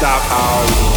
Stop. Our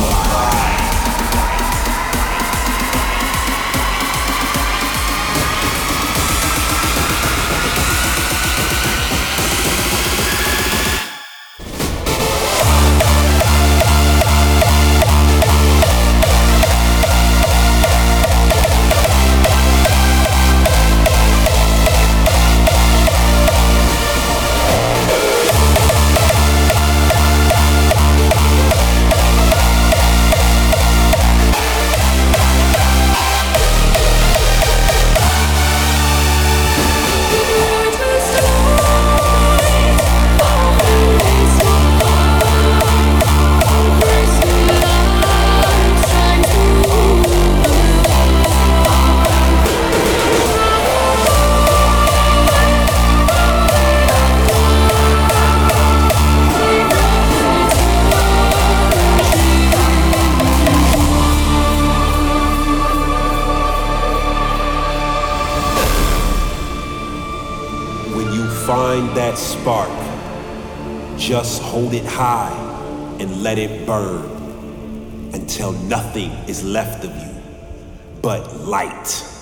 you find that spark, just hold it high and let it burn until nothing is left of you but light.